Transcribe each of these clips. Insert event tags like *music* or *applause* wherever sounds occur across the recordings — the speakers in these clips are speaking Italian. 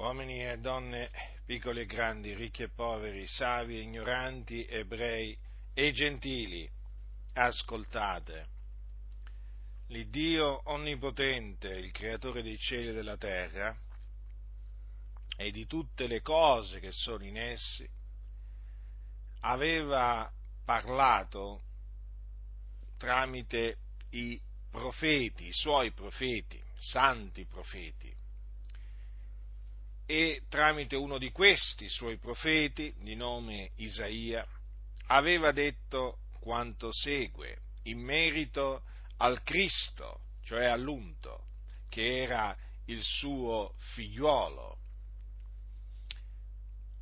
uomini e donne, piccoli e grandi, ricchi e poveri, savi e ignoranti, ebrei e gentili, ascoltate. L'Iddio onnipotente, il creatore dei cieli e della terra e di tutte le cose che sono in essi, aveva parlato tramite i profeti, i suoi profeti, santi profeti, e tramite uno di questi suoi profeti, di nome Isaia, aveva detto quanto segue in merito al Cristo, cioè all'unto, che era il suo figliuolo.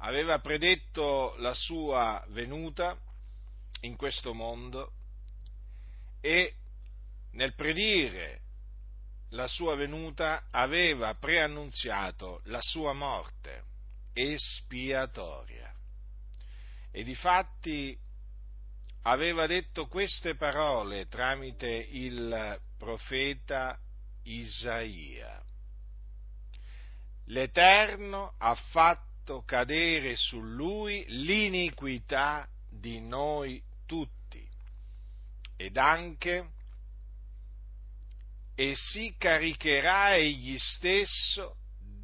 Aveva predetto la sua venuta in questo mondo e nel predire la sua venuta aveva preannunziato la sua morte espiatoria. E difatti aveva detto queste parole tramite il profeta Isaia. L'Eterno ha fatto cadere su lui l'iniquità di noi tutti ed anche e si caricherà egli stesso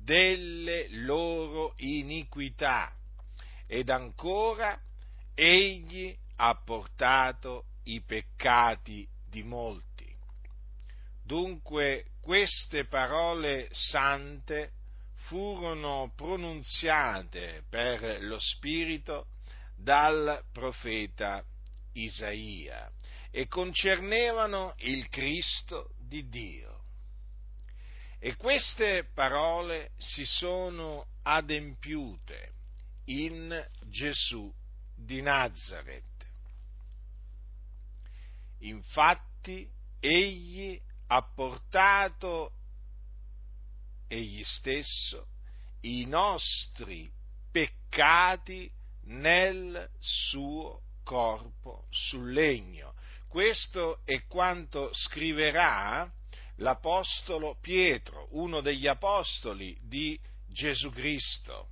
delle loro iniquità. Ed ancora egli ha portato i peccati di molti. Dunque queste parole sante furono pronunziate per lo Spirito dal profeta Isaia e concernevano il Cristo di Dio. E queste parole si sono adempiute in Gesù di Nazareth. Infatti egli ha portato egli stesso i nostri peccati nel suo corpo sul legno questo è quanto scriverà l'Apostolo Pietro, uno degli Apostoli di Gesù Cristo.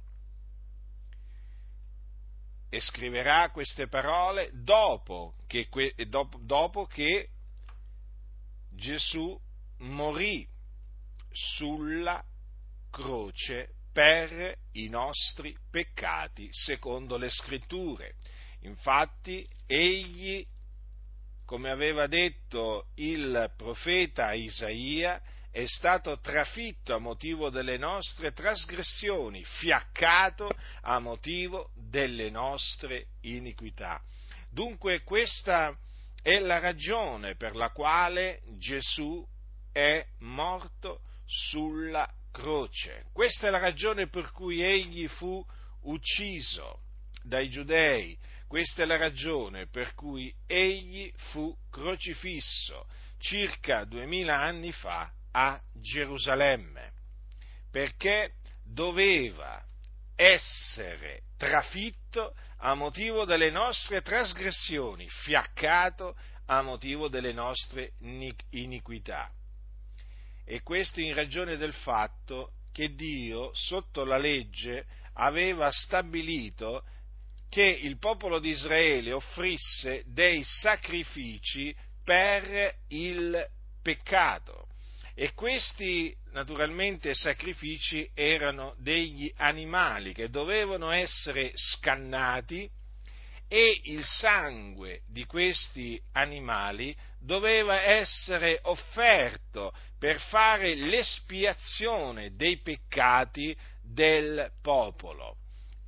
E scriverà queste parole dopo che, dopo, che Gesù morì sulla croce per i nostri peccati, secondo le scritture. Infatti, egli come aveva detto il profeta Isaia, è stato trafitto a motivo delle nostre trasgressioni, fiaccato a motivo delle nostre iniquità. Dunque questa è la ragione per la quale Gesù è morto sulla croce. Questa è la ragione per cui egli fu ucciso dai giudei questa è la ragione per cui egli fu crocifisso circa duemila anni fa a Gerusalemme, perché doveva essere trafitto a motivo delle nostre trasgressioni, fiaccato a motivo delle nostre iniquità. E questo in ragione del fatto che Dio, sotto la legge, aveva stabilito che il popolo di Israele offrisse dei sacrifici per il peccato. E questi naturalmente sacrifici erano degli animali che dovevano essere scannati e il sangue di questi animali doveva essere offerto per fare l'espiazione dei peccati del popolo.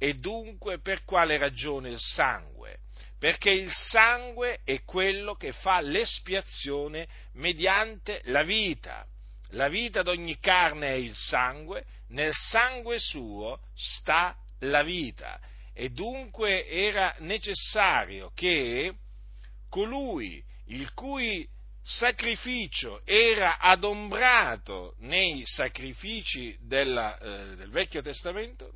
E dunque per quale ragione il sangue? Perché il sangue è quello che fa l'espiazione mediante la vita. La vita d'ogni carne è il sangue, nel sangue suo sta la vita. E dunque era necessario che colui il cui sacrificio era adombrato nei sacrifici della, eh, del Vecchio Testamento,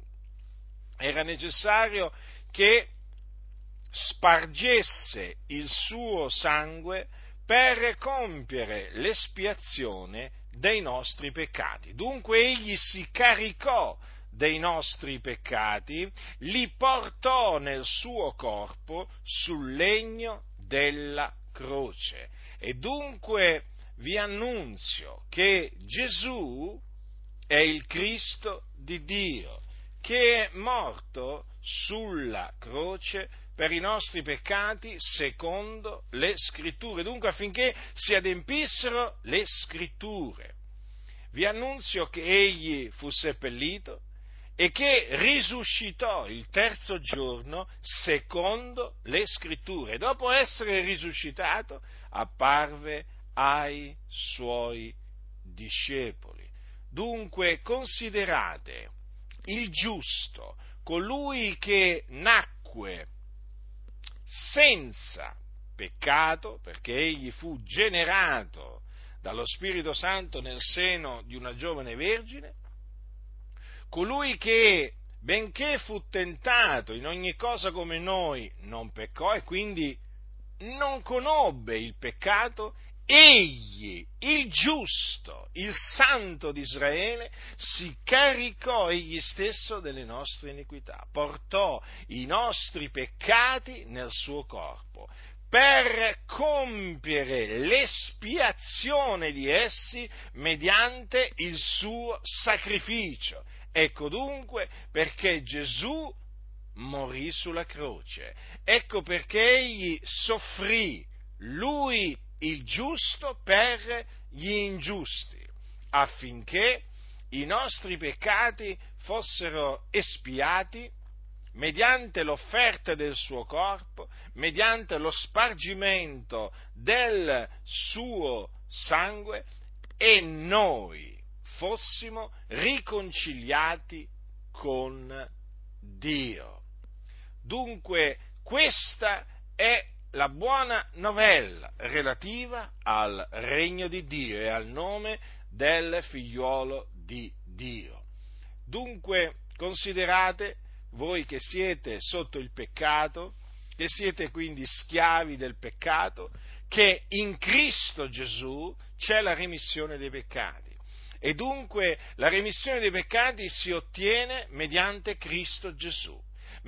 era necessario che spargesse il suo sangue per compiere l'espiazione dei nostri peccati. Dunque egli si caricò dei nostri peccati, li portò nel suo corpo sul legno della croce. E dunque vi annunzio che Gesù è il Cristo di Dio, che è morto sulla croce per i nostri peccati secondo le scritture, dunque affinché si adempissero le scritture. Vi annunzio che egli fu seppellito e che risuscitò il terzo giorno secondo le scritture. Dopo essere risuscitato apparve ai suoi discepoli. Dunque considerate il giusto, colui che nacque senza peccato, perché egli fu generato dallo Spirito Santo nel seno di una giovane vergine, colui che, benché fu tentato in ogni cosa come noi, non peccò e quindi non conobbe il peccato egli, il giusto, il santo di Israele, si caricò egli stesso delle nostre iniquità, portò i nostri peccati nel suo corpo per compiere l'espiazione di essi mediante il suo sacrificio. Ecco dunque perché Gesù morì sulla croce, ecco perché egli soffrì, lui il giusto per gli ingiusti, affinché i nostri peccati fossero espiati mediante l'offerta del suo corpo, mediante lo spargimento del suo sangue e noi fossimo riconciliati con Dio. Dunque questa è la buona novella relativa al regno di Dio e al nome del figliuolo di Dio. Dunque considerate voi che siete sotto il peccato, che siete quindi schiavi del peccato, che in Cristo Gesù c'è la remissione dei peccati. E dunque la remissione dei peccati si ottiene mediante Cristo Gesù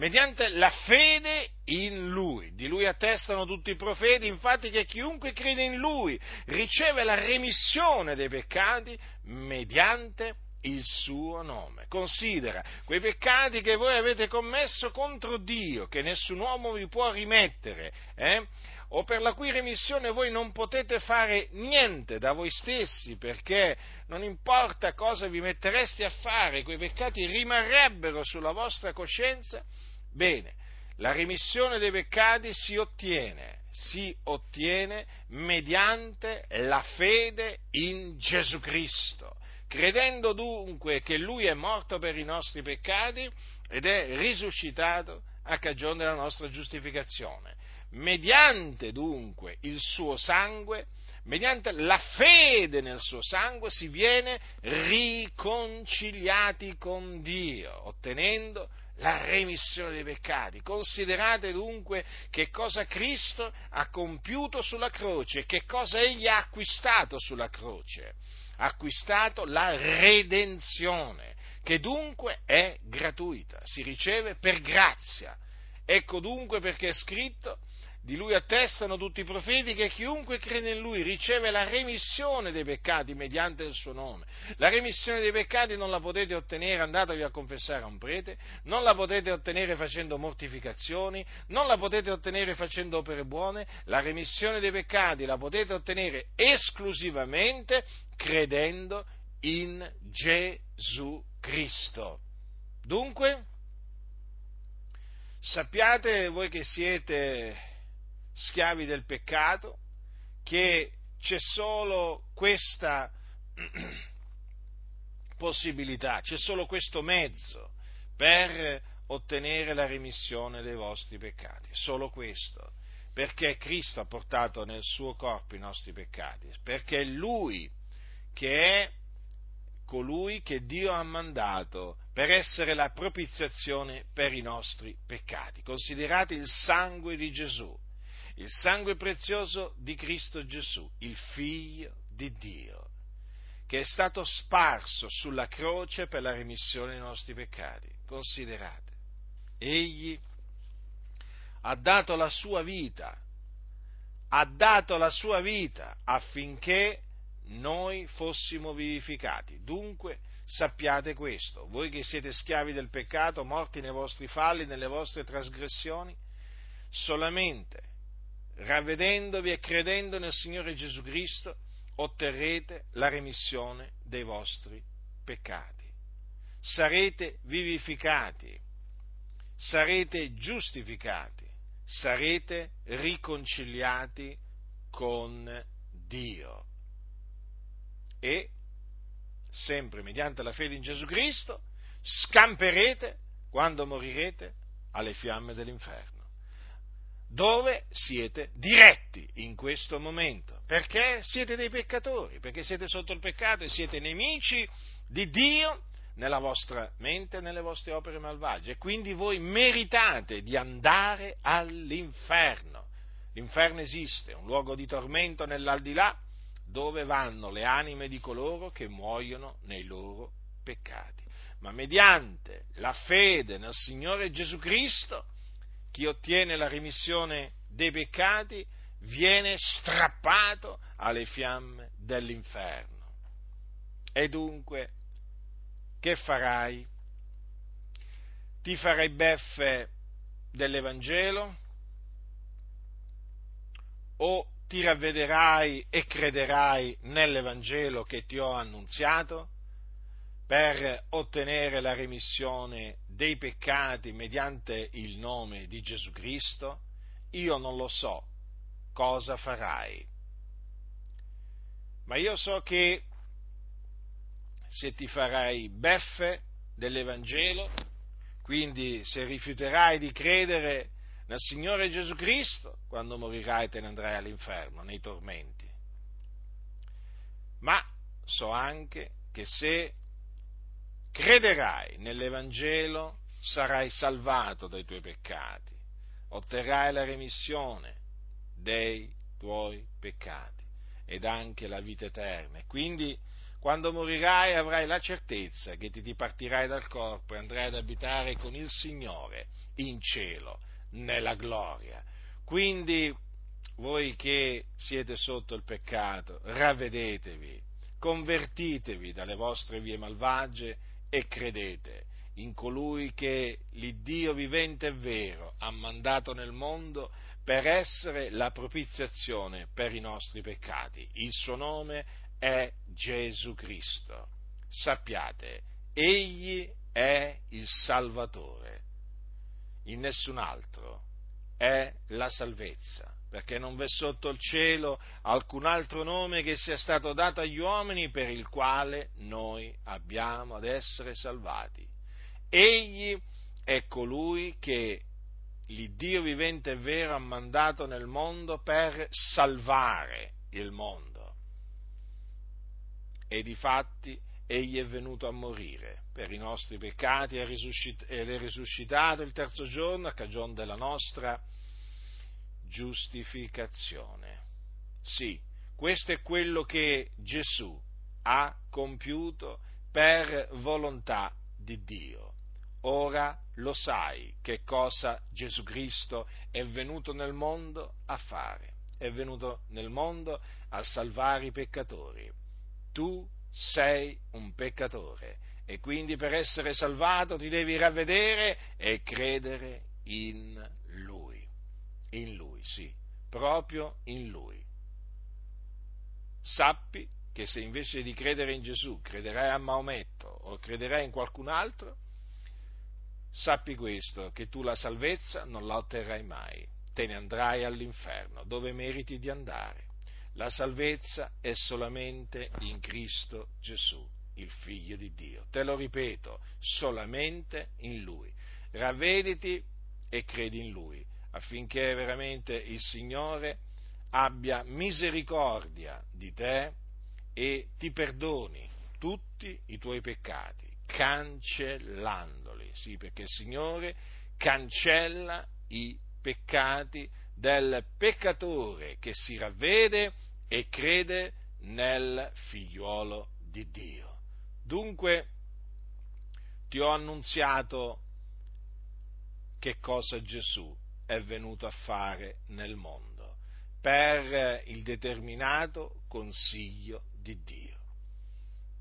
mediante la fede in Lui. Di Lui attestano tutti i profeti, infatti che chiunque crede in Lui riceve la remissione dei peccati mediante il suo nome. Considera quei peccati che voi avete commesso contro Dio, che nessun uomo vi può rimettere, eh? o per la cui remissione voi non potete fare niente da voi stessi, perché non importa cosa vi mettereste a fare, quei peccati rimarrebbero sulla vostra coscienza Bene, la remissione dei peccati si ottiene, si ottiene mediante la fede in Gesù Cristo, credendo dunque che Lui è morto per i nostri peccati ed è risuscitato a cagione della nostra giustificazione. Mediante dunque il suo sangue, mediante la fede nel suo sangue si viene riconciliati con Dio, ottenendo la remissione dei peccati. Considerate dunque che cosa Cristo ha compiuto sulla croce, che cosa egli ha acquistato sulla croce. Ha acquistato la redenzione, che dunque è gratuita, si riceve per grazia. Ecco dunque perché è scritto di lui attestano tutti i profeti che chiunque crede in lui riceve la remissione dei peccati mediante il suo nome. La remissione dei peccati non la potete ottenere andatevi a confessare a un prete, non la potete ottenere facendo mortificazioni, non la potete ottenere facendo opere buone, la remissione dei peccati la potete ottenere esclusivamente credendo in Gesù Cristo. Dunque, sappiate voi che siete schiavi del peccato, che c'è solo questa *clears throat* possibilità, c'è solo questo mezzo per ottenere la remissione dei vostri peccati, solo questo, perché Cristo ha portato nel suo corpo i nostri peccati, perché è Lui che è colui che Dio ha mandato per essere la propiziazione per i nostri peccati. Considerate il sangue di Gesù il sangue prezioso di Cristo Gesù, il Figlio di Dio, che è stato sparso sulla croce per la remissione dei nostri peccati. Considerate, egli ha dato la sua vita, ha dato la sua vita affinché noi fossimo vivificati. Dunque sappiate questo, voi che siete schiavi del peccato, morti nei vostri falli, nelle vostre trasgressioni, solamente ravvedendovi e credendo nel Signore Gesù Cristo, otterrete la remissione dei vostri peccati. Sarete vivificati, sarete giustificati, sarete riconciliati con Dio. E, sempre mediante la fede in Gesù Cristo, scamperete, quando morirete, alle fiamme dell'inferno dove siete diretti in questo momento, perché siete dei peccatori, perché siete sotto il peccato e siete nemici di Dio nella vostra mente e nelle vostre opere malvagie. Quindi voi meritate di andare all'inferno. L'inferno esiste, un luogo di tormento nell'aldilà dove vanno le anime di coloro che muoiono nei loro peccati. Ma mediante la fede nel Signore Gesù Cristo, chi ottiene la remissione dei peccati viene strappato alle fiamme dell'inferno. E dunque, che farai? Ti farai beffe dell'Evangelo? O ti ravvederai e crederai nell'Evangelo che ti ho annunziato? per ottenere la remissione dei peccati mediante il nome di Gesù Cristo, io non lo so cosa farai. Ma io so che se ti farai beffe dell'Evangelo, quindi se rifiuterai di credere nel Signore Gesù Cristo, quando morirai te ne andrai all'inferno, nei tormenti. Ma so anche che se crederai nell'Evangelo, sarai salvato dai tuoi peccati, otterrai la remissione dei tuoi peccati ed anche la vita eterna. Quindi quando morirai avrai la certezza che ti dipartirai dal corpo e andrai ad abitare con il Signore in cielo, nella gloria. Quindi voi che siete sotto il peccato, ravvedetevi, convertitevi dalle vostre vie malvagie e credete in colui che l'Iddio vivente e vero ha mandato nel mondo per essere la propiziazione per i nostri peccati. Il suo nome è Gesù Cristo. Sappiate, Egli è il Salvatore, in nessun altro è la salvezza perché non v'è sotto il cielo alcun altro nome che sia stato dato agli uomini per il quale noi abbiamo ad essere salvati. Egli è colui che l'Iddio vivente e vero ha mandato nel mondo per salvare il mondo. E di fatti egli è venuto a morire per i nostri peccati ed è risuscitato il terzo giorno a cagione della nostra giustificazione. Sì, questo è quello che Gesù ha compiuto per volontà di Dio. Ora lo sai che cosa Gesù Cristo è venuto nel mondo a fare. È venuto nel mondo a salvare i peccatori. Tu sei un peccatore e quindi per essere salvato ti devi ravvedere e credere in Lui in Lui, sì, proprio in Lui. Sappi che se invece di credere in Gesù crederai a Maometto o crederai in qualcun altro, sappi questo, che tu la salvezza non la otterrai mai, te ne andrai all'inferno, dove meriti di andare. La salvezza è solamente in Cristo Gesù, il Figlio di Dio. Te lo ripeto, solamente in Lui. Ravvediti e credi in Lui affinché veramente il Signore abbia misericordia di te e ti perdoni tutti i tuoi peccati, cancellandoli. Sì, perché il Signore cancella i peccati del peccatore che si ravvede e crede nel figliuolo di Dio. Dunque ti ho annunziato che cosa Gesù è venuto a fare nel mondo per il determinato consiglio di Dio.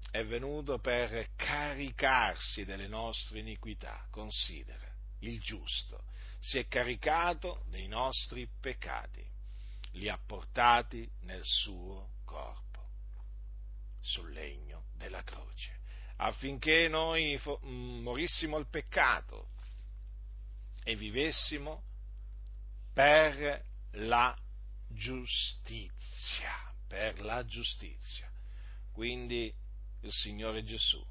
È venuto per caricarsi delle nostre iniquità, considera, il giusto, si è caricato dei nostri peccati, li ha portati nel suo corpo sul legno della croce, affinché noi mm, morissimo al peccato e vivessimo per la giustizia, per la giustizia. Quindi il Signore Gesù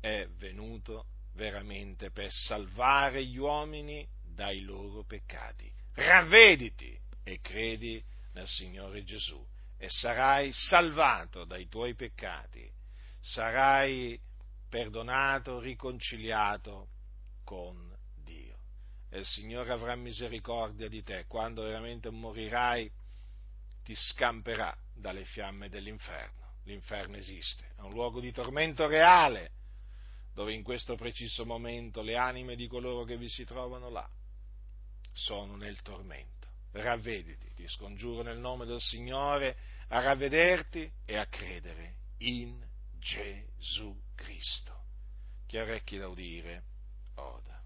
è venuto veramente per salvare gli uomini dai loro peccati. Ravvediti e credi nel Signore Gesù e sarai salvato dai tuoi peccati, sarai perdonato, riconciliato con Dio. E il Signore avrà misericordia di te, quando veramente morirai ti scamperà dalle fiamme dell'inferno. L'inferno esiste, è un luogo di tormento reale, dove in questo preciso momento le anime di coloro che vi si trovano là sono nel tormento ravvediti, ti scongiuro nel nome del Signore a ravvederti e a credere in Gesù Cristo. Chi ha orecchi da udire, oda.